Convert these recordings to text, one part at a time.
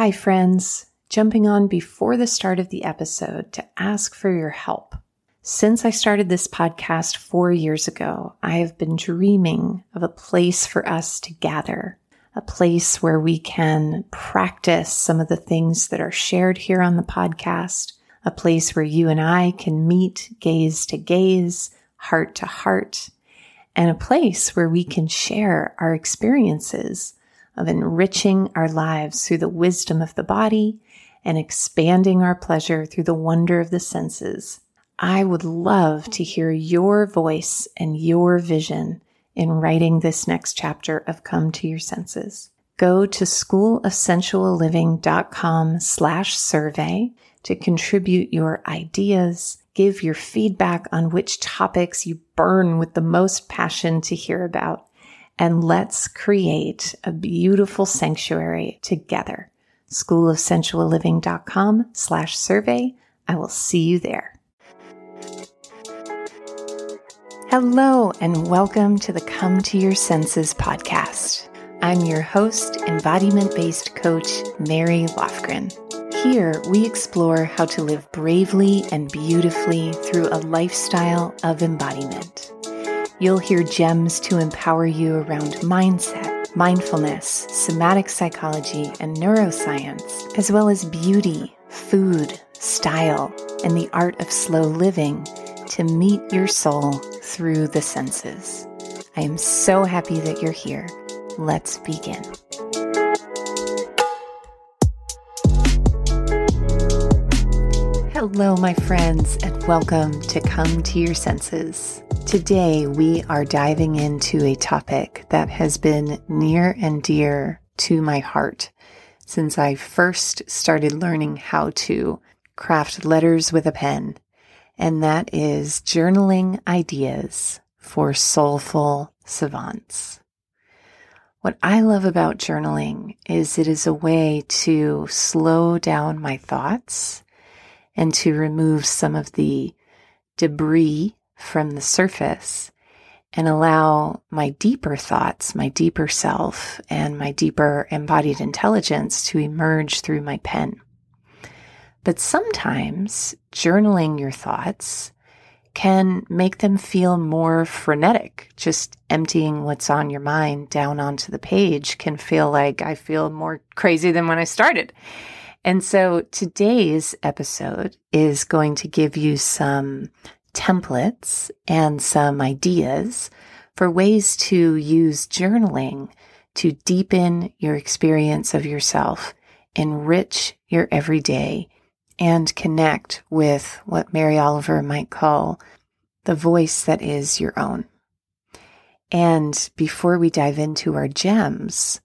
Hi, friends. Jumping on before the start of the episode to ask for your help. Since I started this podcast four years ago, I have been dreaming of a place for us to gather, a place where we can practice some of the things that are shared here on the podcast, a place where you and I can meet gaze to gaze, heart to heart, and a place where we can share our experiences of enriching our lives through the wisdom of the body and expanding our pleasure through the wonder of the senses. I would love to hear your voice and your vision in writing this next chapter of Come to Your Senses. Go to schoolofsensualliving.com slash survey to contribute your ideas, give your feedback on which topics you burn with the most passion to hear about, and let's create a beautiful sanctuary together. Schoolofsensualliving.com slash survey. I will see you there. Hello, and welcome to the Come to Your Senses podcast. I'm your host, embodiment based coach, Mary Lofgren. Here, we explore how to live bravely and beautifully through a lifestyle of embodiment. You'll hear gems to empower you around mindset, mindfulness, somatic psychology, and neuroscience, as well as beauty, food, style, and the art of slow living to meet your soul through the senses. I am so happy that you're here. Let's begin. Hello, my friends, and welcome to Come to Your Senses. Today, we are diving into a topic that has been near and dear to my heart since I first started learning how to craft letters with a pen, and that is journaling ideas for soulful savants. What I love about journaling is it is a way to slow down my thoughts and to remove some of the debris from the surface and allow my deeper thoughts, my deeper self, and my deeper embodied intelligence to emerge through my pen. But sometimes journaling your thoughts can make them feel more frenetic. Just emptying what's on your mind down onto the page can feel like I feel more crazy than when I started. And so today's episode is going to give you some templates and some ideas for ways to use journaling to deepen your experience of yourself, enrich your everyday, and connect with what Mary Oliver might call the voice that is your own. And before we dive into our gems,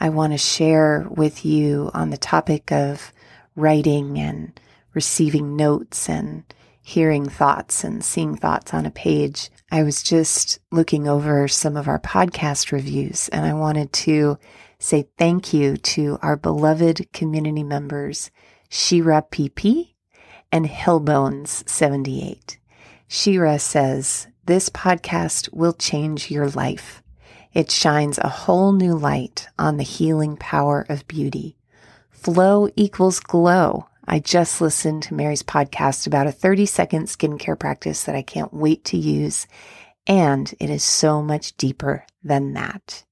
I want to share with you on the topic of writing and receiving notes and hearing thoughts and seeing thoughts on a page. I was just looking over some of our podcast reviews and I wanted to say thank you to our beloved community members, Shira PP and Hillbones78. Shira says, This podcast will change your life. It shines a whole new light on the healing power of beauty. Flow equals glow. I just listened to Mary's podcast about a 30 second skincare practice that I can't wait to use. And it is so much deeper than that.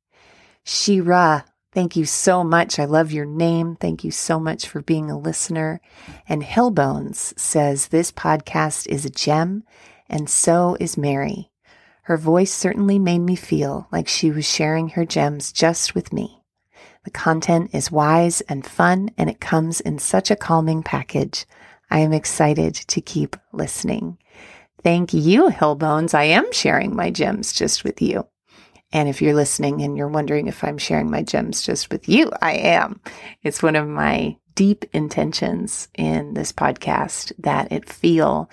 Shira, thank you so much. I love your name. Thank you so much for being a listener. And Hillbones says this podcast is a gem, and so is Mary. Her voice certainly made me feel like she was sharing her gems just with me. The content is wise and fun, and it comes in such a calming package. I am excited to keep listening. Thank you, Hillbones. I am sharing my gems just with you. And if you're listening and you're wondering if I'm sharing my gems just with you, I am. It's one of my deep intentions in this podcast that it feel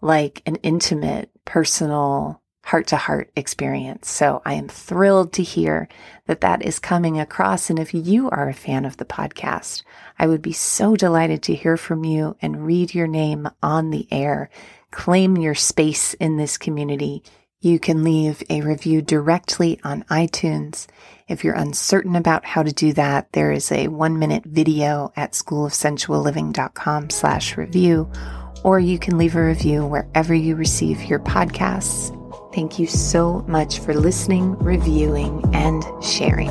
like an intimate, personal heart to heart experience. So I am thrilled to hear that that is coming across. And if you are a fan of the podcast, I would be so delighted to hear from you and read your name on the air. Claim your space in this community. You can leave a review directly on iTunes. If you're uncertain about how to do that, there is a one minute video at schoolofsensualliving.com slash review, or you can leave a review wherever you receive your podcasts. Thank you so much for listening, reviewing, and sharing.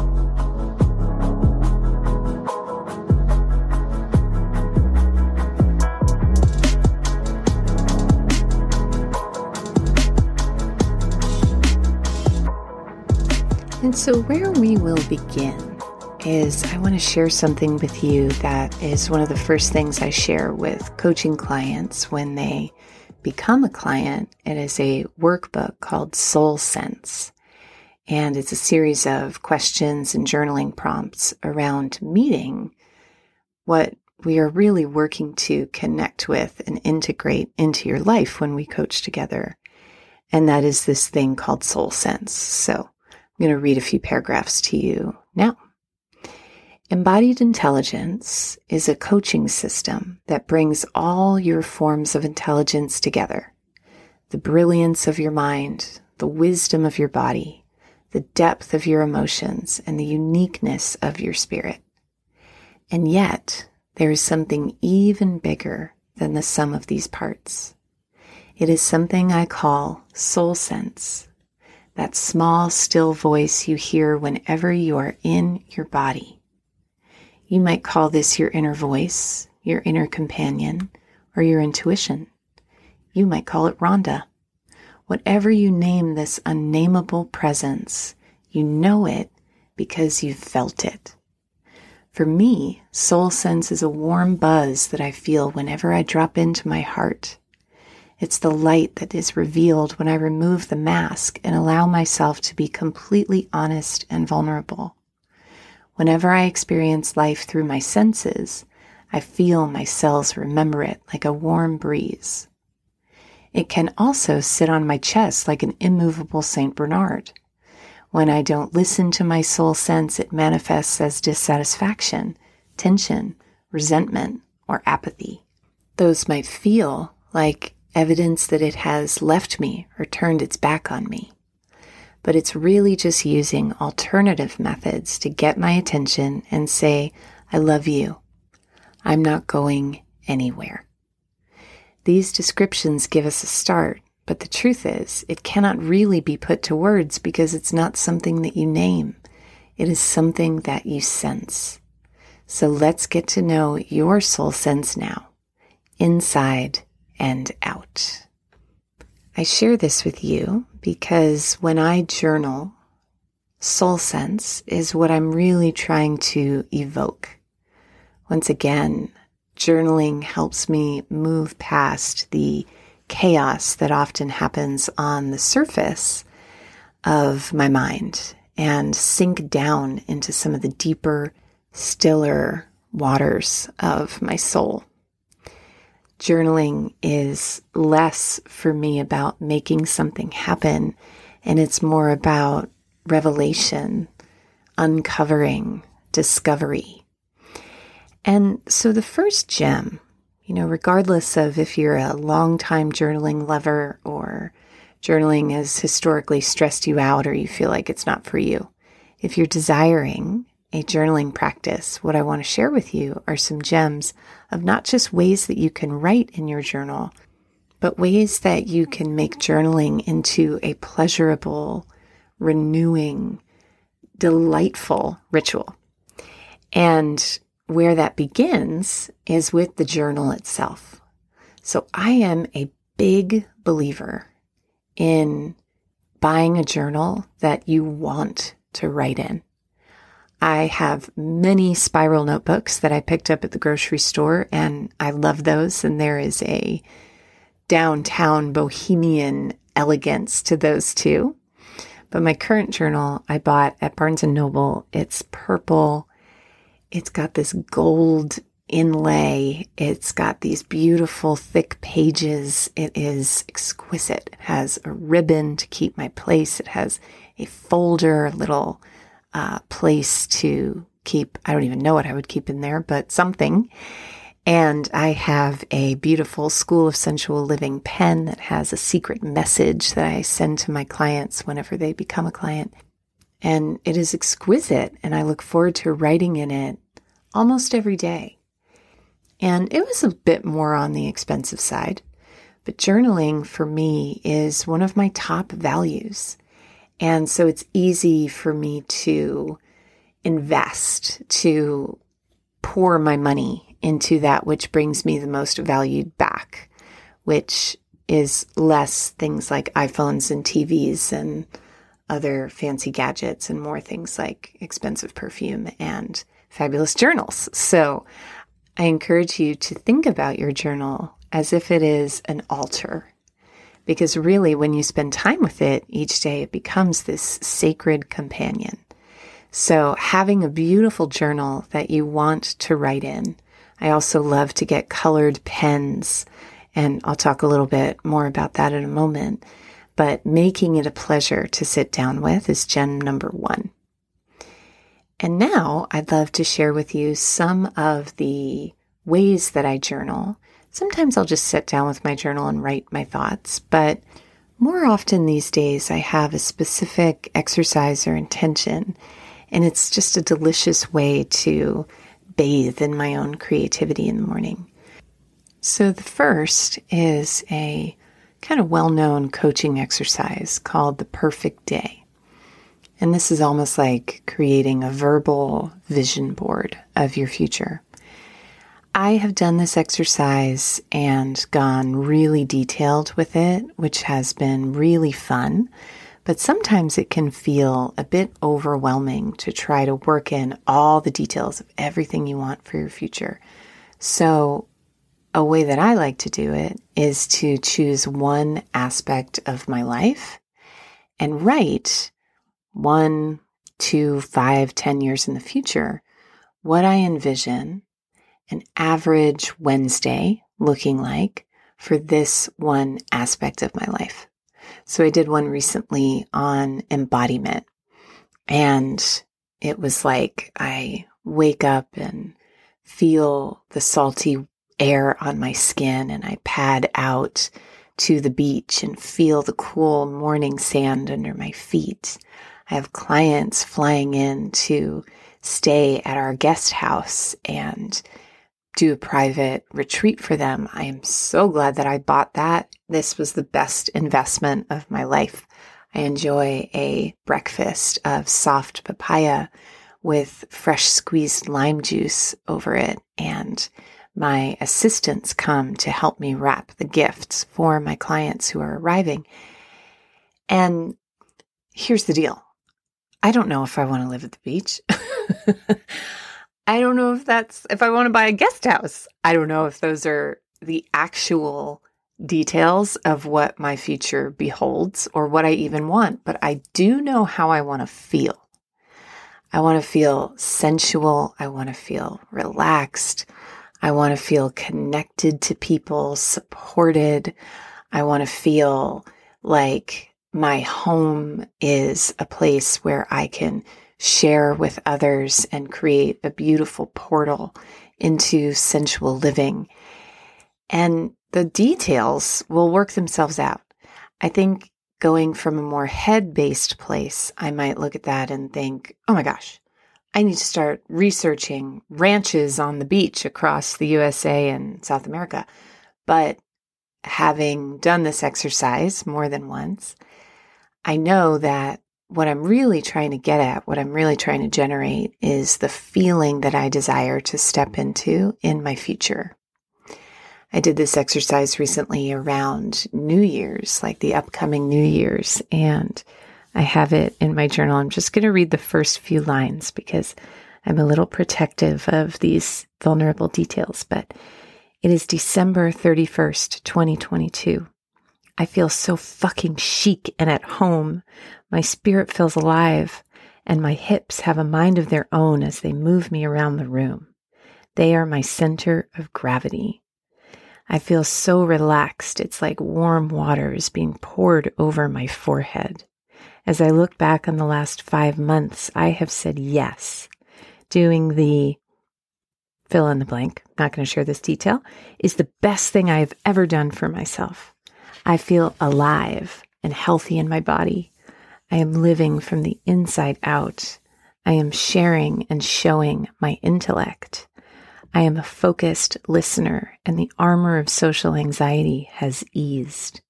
And so, where we will begin is I want to share something with you that is one of the first things I share with coaching clients when they become a client. It is a workbook called Soul Sense. And it's a series of questions and journaling prompts around meeting what we are really working to connect with and integrate into your life when we coach together. And that is this thing called soul sense. So I'm going to read a few paragraphs to you now. Embodied intelligence is a coaching system that brings all your forms of intelligence together the brilliance of your mind, the wisdom of your body, the depth of your emotions, and the uniqueness of your spirit. And yet, there is something even bigger than the sum of these parts. It is something I call soul sense that small, still voice you hear whenever you are in your body. You might call this your inner voice, your inner companion, or your intuition. You might call it Rhonda. Whatever you name this unnameable presence, you know it because you've felt it. For me, soul sense is a warm buzz that I feel whenever I drop into my heart. It's the light that is revealed when I remove the mask and allow myself to be completely honest and vulnerable. Whenever I experience life through my senses, I feel my cells remember it like a warm breeze. It can also sit on my chest like an immovable St. Bernard. When I don't listen to my soul sense, it manifests as dissatisfaction, tension, resentment, or apathy. Those might feel like evidence that it has left me or turned its back on me. But it's really just using alternative methods to get my attention and say, I love you. I'm not going anywhere. These descriptions give us a start, but the truth is, it cannot really be put to words because it's not something that you name. It is something that you sense. So let's get to know your soul sense now, inside and out. I share this with you because when I journal, soul sense is what I'm really trying to evoke. Once again, journaling helps me move past the chaos that often happens on the surface of my mind and sink down into some of the deeper, stiller waters of my soul journaling is less for me about making something happen, and it's more about revelation, uncovering, discovery. And so the first gem, you know, regardless of if you're a long-time journaling lover or journaling has historically stressed you out or you feel like it's not for you, if you're desiring a journaling practice, what I want to share with you are some gems of not just ways that you can write in your journal, but ways that you can make journaling into a pleasurable, renewing, delightful ritual. And where that begins is with the journal itself. So I am a big believer in buying a journal that you want to write in. I have many spiral notebooks that I picked up at the grocery store, and I love those. And there is a downtown bohemian elegance to those too. But my current journal I bought at Barnes and Noble. It's purple. It's got this gold inlay. It's got these beautiful thick pages. It is exquisite. It has a ribbon to keep my place. It has a folder, a little uh, place to keep, I don't even know what I would keep in there, but something. And I have a beautiful School of Sensual Living pen that has a secret message that I send to my clients whenever they become a client. And it is exquisite, and I look forward to writing in it almost every day. And it was a bit more on the expensive side, but journaling for me is one of my top values. And so it's easy for me to invest, to pour my money into that which brings me the most valued back, which is less things like iPhones and TVs and other fancy gadgets and more things like expensive perfume and fabulous journals. So I encourage you to think about your journal as if it is an altar. Because really, when you spend time with it each day, it becomes this sacred companion. So, having a beautiful journal that you want to write in. I also love to get colored pens, and I'll talk a little bit more about that in a moment but making it a pleasure to sit down with is gem number one. And now I'd love to share with you some of the ways that I journal. Sometimes I'll just sit down with my journal and write my thoughts, but more often these days I have a specific exercise or intention, and it's just a delicious way to bathe in my own creativity in the morning. So the first is a kind of well known coaching exercise called the perfect day. And this is almost like creating a verbal vision board of your future. I have done this exercise and gone really detailed with it, which has been really fun. But sometimes it can feel a bit overwhelming to try to work in all the details of everything you want for your future. So a way that I like to do it is to choose one aspect of my life and write one, two, five, ten years in the future what I envision an average Wednesday looking like for this one aspect of my life. So I did one recently on embodiment and it was like I wake up and feel the salty air on my skin and I pad out to the beach and feel the cool morning sand under my feet. I have clients flying in to stay at our guest house and do a private retreat for them. I am so glad that I bought that. This was the best investment of my life. I enjoy a breakfast of soft papaya with fresh squeezed lime juice over it and my assistants come to help me wrap the gifts for my clients who are arriving. And here's the deal I don't know if I want to live at the beach. I don't know if that's if I want to buy a guest house. I don't know if those are the actual details of what my future beholds or what I even want, but I do know how I want to feel. I want to feel sensual. I want to feel relaxed. I want to feel connected to people, supported. I want to feel like my home is a place where I can share with others and create a beautiful portal into sensual living. And the details will work themselves out. I think going from a more head based place, I might look at that and think, oh my gosh, I need to start researching ranches on the beach across the USA and South America. But having done this exercise more than once, I know that what I'm really trying to get at, what I'm really trying to generate is the feeling that I desire to step into in my future. I did this exercise recently around New Year's, like the upcoming New Year's, and I have it in my journal. I'm just going to read the first few lines because I'm a little protective of these vulnerable details, but it is December 31st, 2022. I feel so fucking chic and at home. My spirit feels alive, and my hips have a mind of their own as they move me around the room. They are my center of gravity. I feel so relaxed. It's like warm water is being poured over my forehead. As I look back on the last five months, I have said yes, doing the fill in the blank, not going to share this detail, is the best thing I've ever done for myself. I feel alive and healthy in my body. I am living from the inside out. I am sharing and showing my intellect. I am a focused listener, and the armor of social anxiety has eased.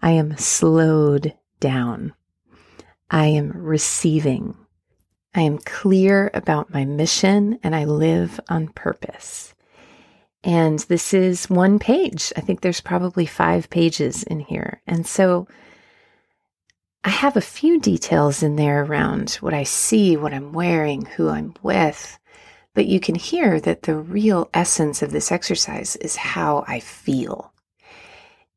I am slowed down. I am receiving. I am clear about my mission and I live on purpose. And this is one page. I think there's probably five pages in here. And so I have a few details in there around what I see, what I'm wearing, who I'm with. But you can hear that the real essence of this exercise is how I feel.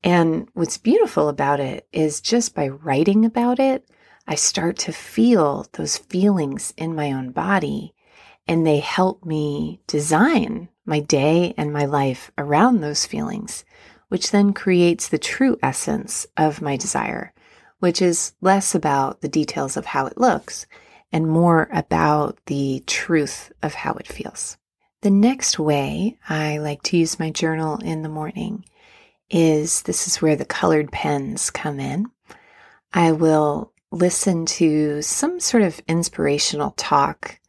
And what's beautiful about it is just by writing about it, I start to feel those feelings in my own body and they help me design my day and my life around those feelings, which then creates the true essence of my desire, which is less about the details of how it looks and more about the truth of how it feels. The next way I like to use my journal in the morning is this is where the colored pens come in. I will listen to some sort of inspirational talk.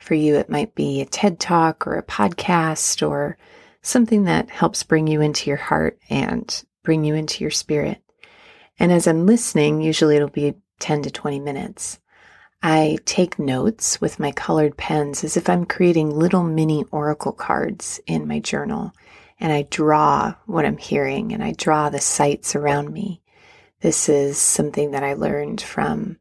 For you, it might be a TED talk or a podcast or something that helps bring you into your heart and bring you into your spirit. And as I'm listening, usually it'll be 10 to 20 minutes. I take notes with my colored pens as if I'm creating little mini oracle cards in my journal. And I draw what I'm hearing and I draw the sights around me. This is something that I learned from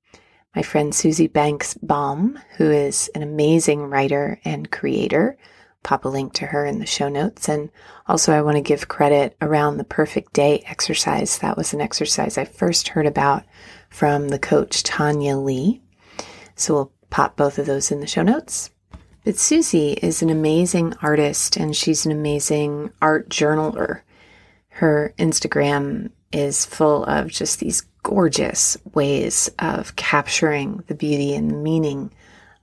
my friend Suzi Banks Baum, who is an amazing writer and creator. Pop a link to her in the show notes. And also, I want to give credit around the perfect day exercise. That was an exercise I first heard about from the coach Tanya Lee. So we'll pop both of those in the show notes. But Suzi is an amazing artist and she's an amazing art journaler. Her Instagram is full of just these gorgeous ways of capturing the beauty and the meaning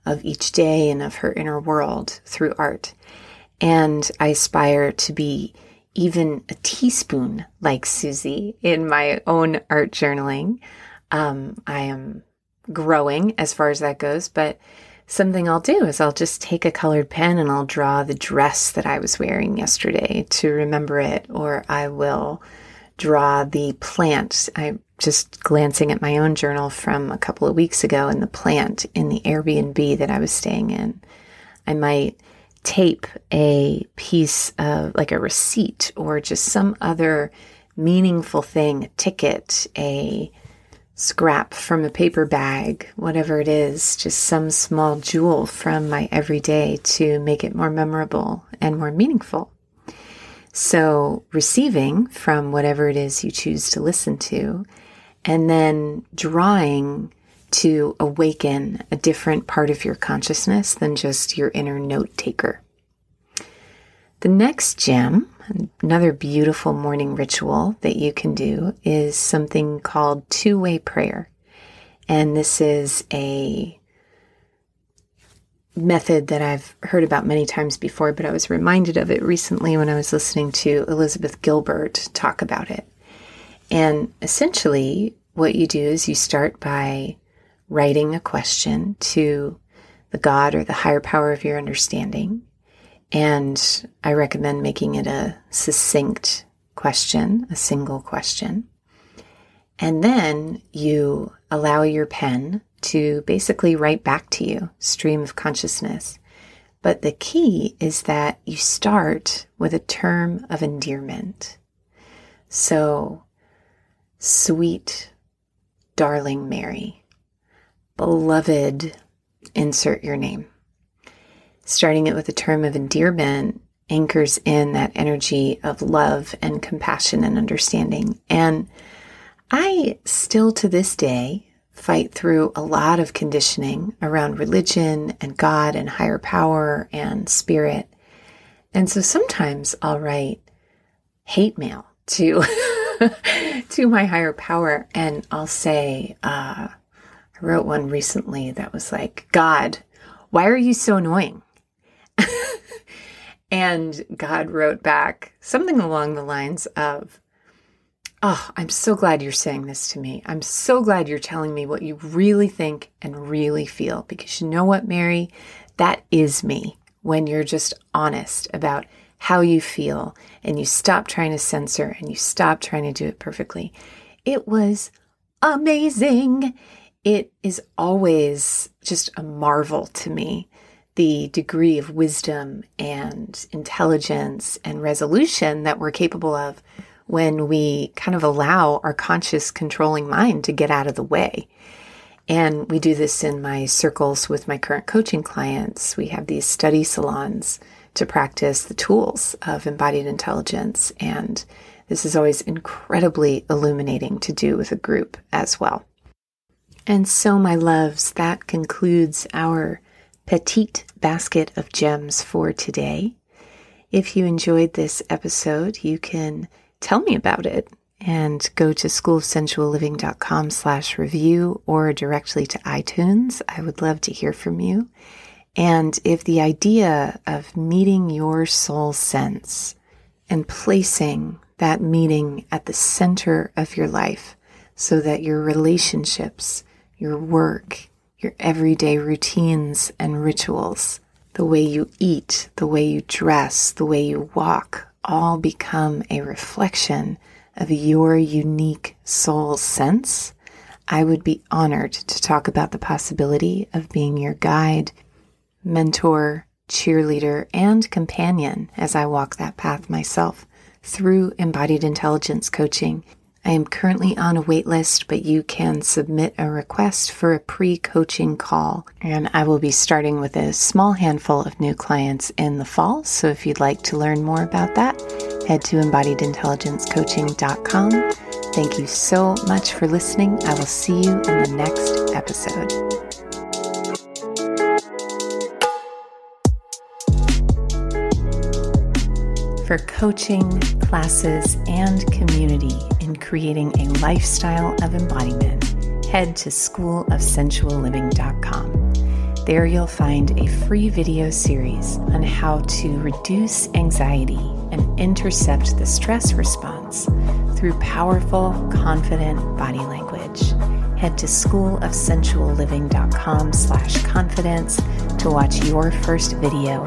of each day and of her inner world through art. And I aspire to be even a teaspoon like Suzi in my own art journaling. Um, I am growing as far as that goes, but something I'll do is I'll just take a colored pen and I'll draw the dress that I was wearing yesterday to remember it, or I will draw the plant. I'm just glancing at my own journal from a couple of weeks ago in the plant in the Airbnb that I was staying in. I might tape a piece of like a receipt or just some other meaningful thing, a ticket, a scrap from a paper bag, whatever it is, just some small jewel from my everyday to make it more memorable and more meaningful. So, receiving from whatever it is you choose to listen to, and then drawing to awaken a different part of your consciousness than just your inner note taker. The next gem, another beautiful morning ritual that you can do, is something called two way prayer. And this is a method that I've heard about many times before, but I was reminded of it recently when I was listening to Elizabeth Gilbert talk about it. And essentially, what you do is you start by writing a question to the God or the higher power of your understanding. And I recommend making it a succinct question, a single question. And then you allow your pen to basically write back to you, stream of consciousness. But the key is that you start with a term of endearment. So, sweet, darling Mary, beloved, insert your name. Starting it with a term of endearment anchors in that energy of love and compassion and understanding. And I still to this day fight through a lot of conditioning around religion and God and higher power and spirit. And so sometimes I'll write hate mail to to my higher power and I'll say uh, I wrote one recently that was like God, why are you so annoying? And God wrote back something along the lines of, Oh, I'm so glad you're saying this to me. I'm so glad you're telling me what you really think and really feel because you know what, Mary? That is me when you're just honest about how you feel and you stop trying to censor and you stop trying to do it perfectly. It was amazing. It is always just a marvel to me the degree of wisdom and intelligence and resolution that we're capable of when we kind of allow our conscious controlling mind to get out of the way. And we do this in my circles with my current coaching clients. We have these study salons to practice the tools of embodied intelligence. And this is always incredibly illuminating to do with a group as well. And so, my loves, that concludes our petite basket of gems for today. If you enjoyed this episode, you can tell me about it and go to schoolofsensualliving.com slash review or directly to iTunes. I would love to hear from you. And if the idea of meeting your soul sense and placing that meeting at the center of your life so that your relationships, your work, your everyday routines and rituals, the way you eat, the way you dress, the way you walk, all become a reflection of your unique soul sense, I would be honored to talk about the possibility of being your guide, mentor, cheerleader, and companion as I walk that path myself through embodied intelligence coaching I am currently on a waitlist, but you can submit a request for a pre coaching call. And I will be starting with a small handful of new clients in the fall. So if you'd like to learn more about that, head to embodiedintelligencecoaching.com. Thank you so much for listening. I will see you in the next episode. For coaching, classes, and community in creating a lifestyle of embodiment, head to schoolofsensualliving.com. There you'll find a free video series on how to reduce anxiety and intercept the stress response through powerful, confident body language. Head to schoolofsensualliving.com slash confidence to watch your first video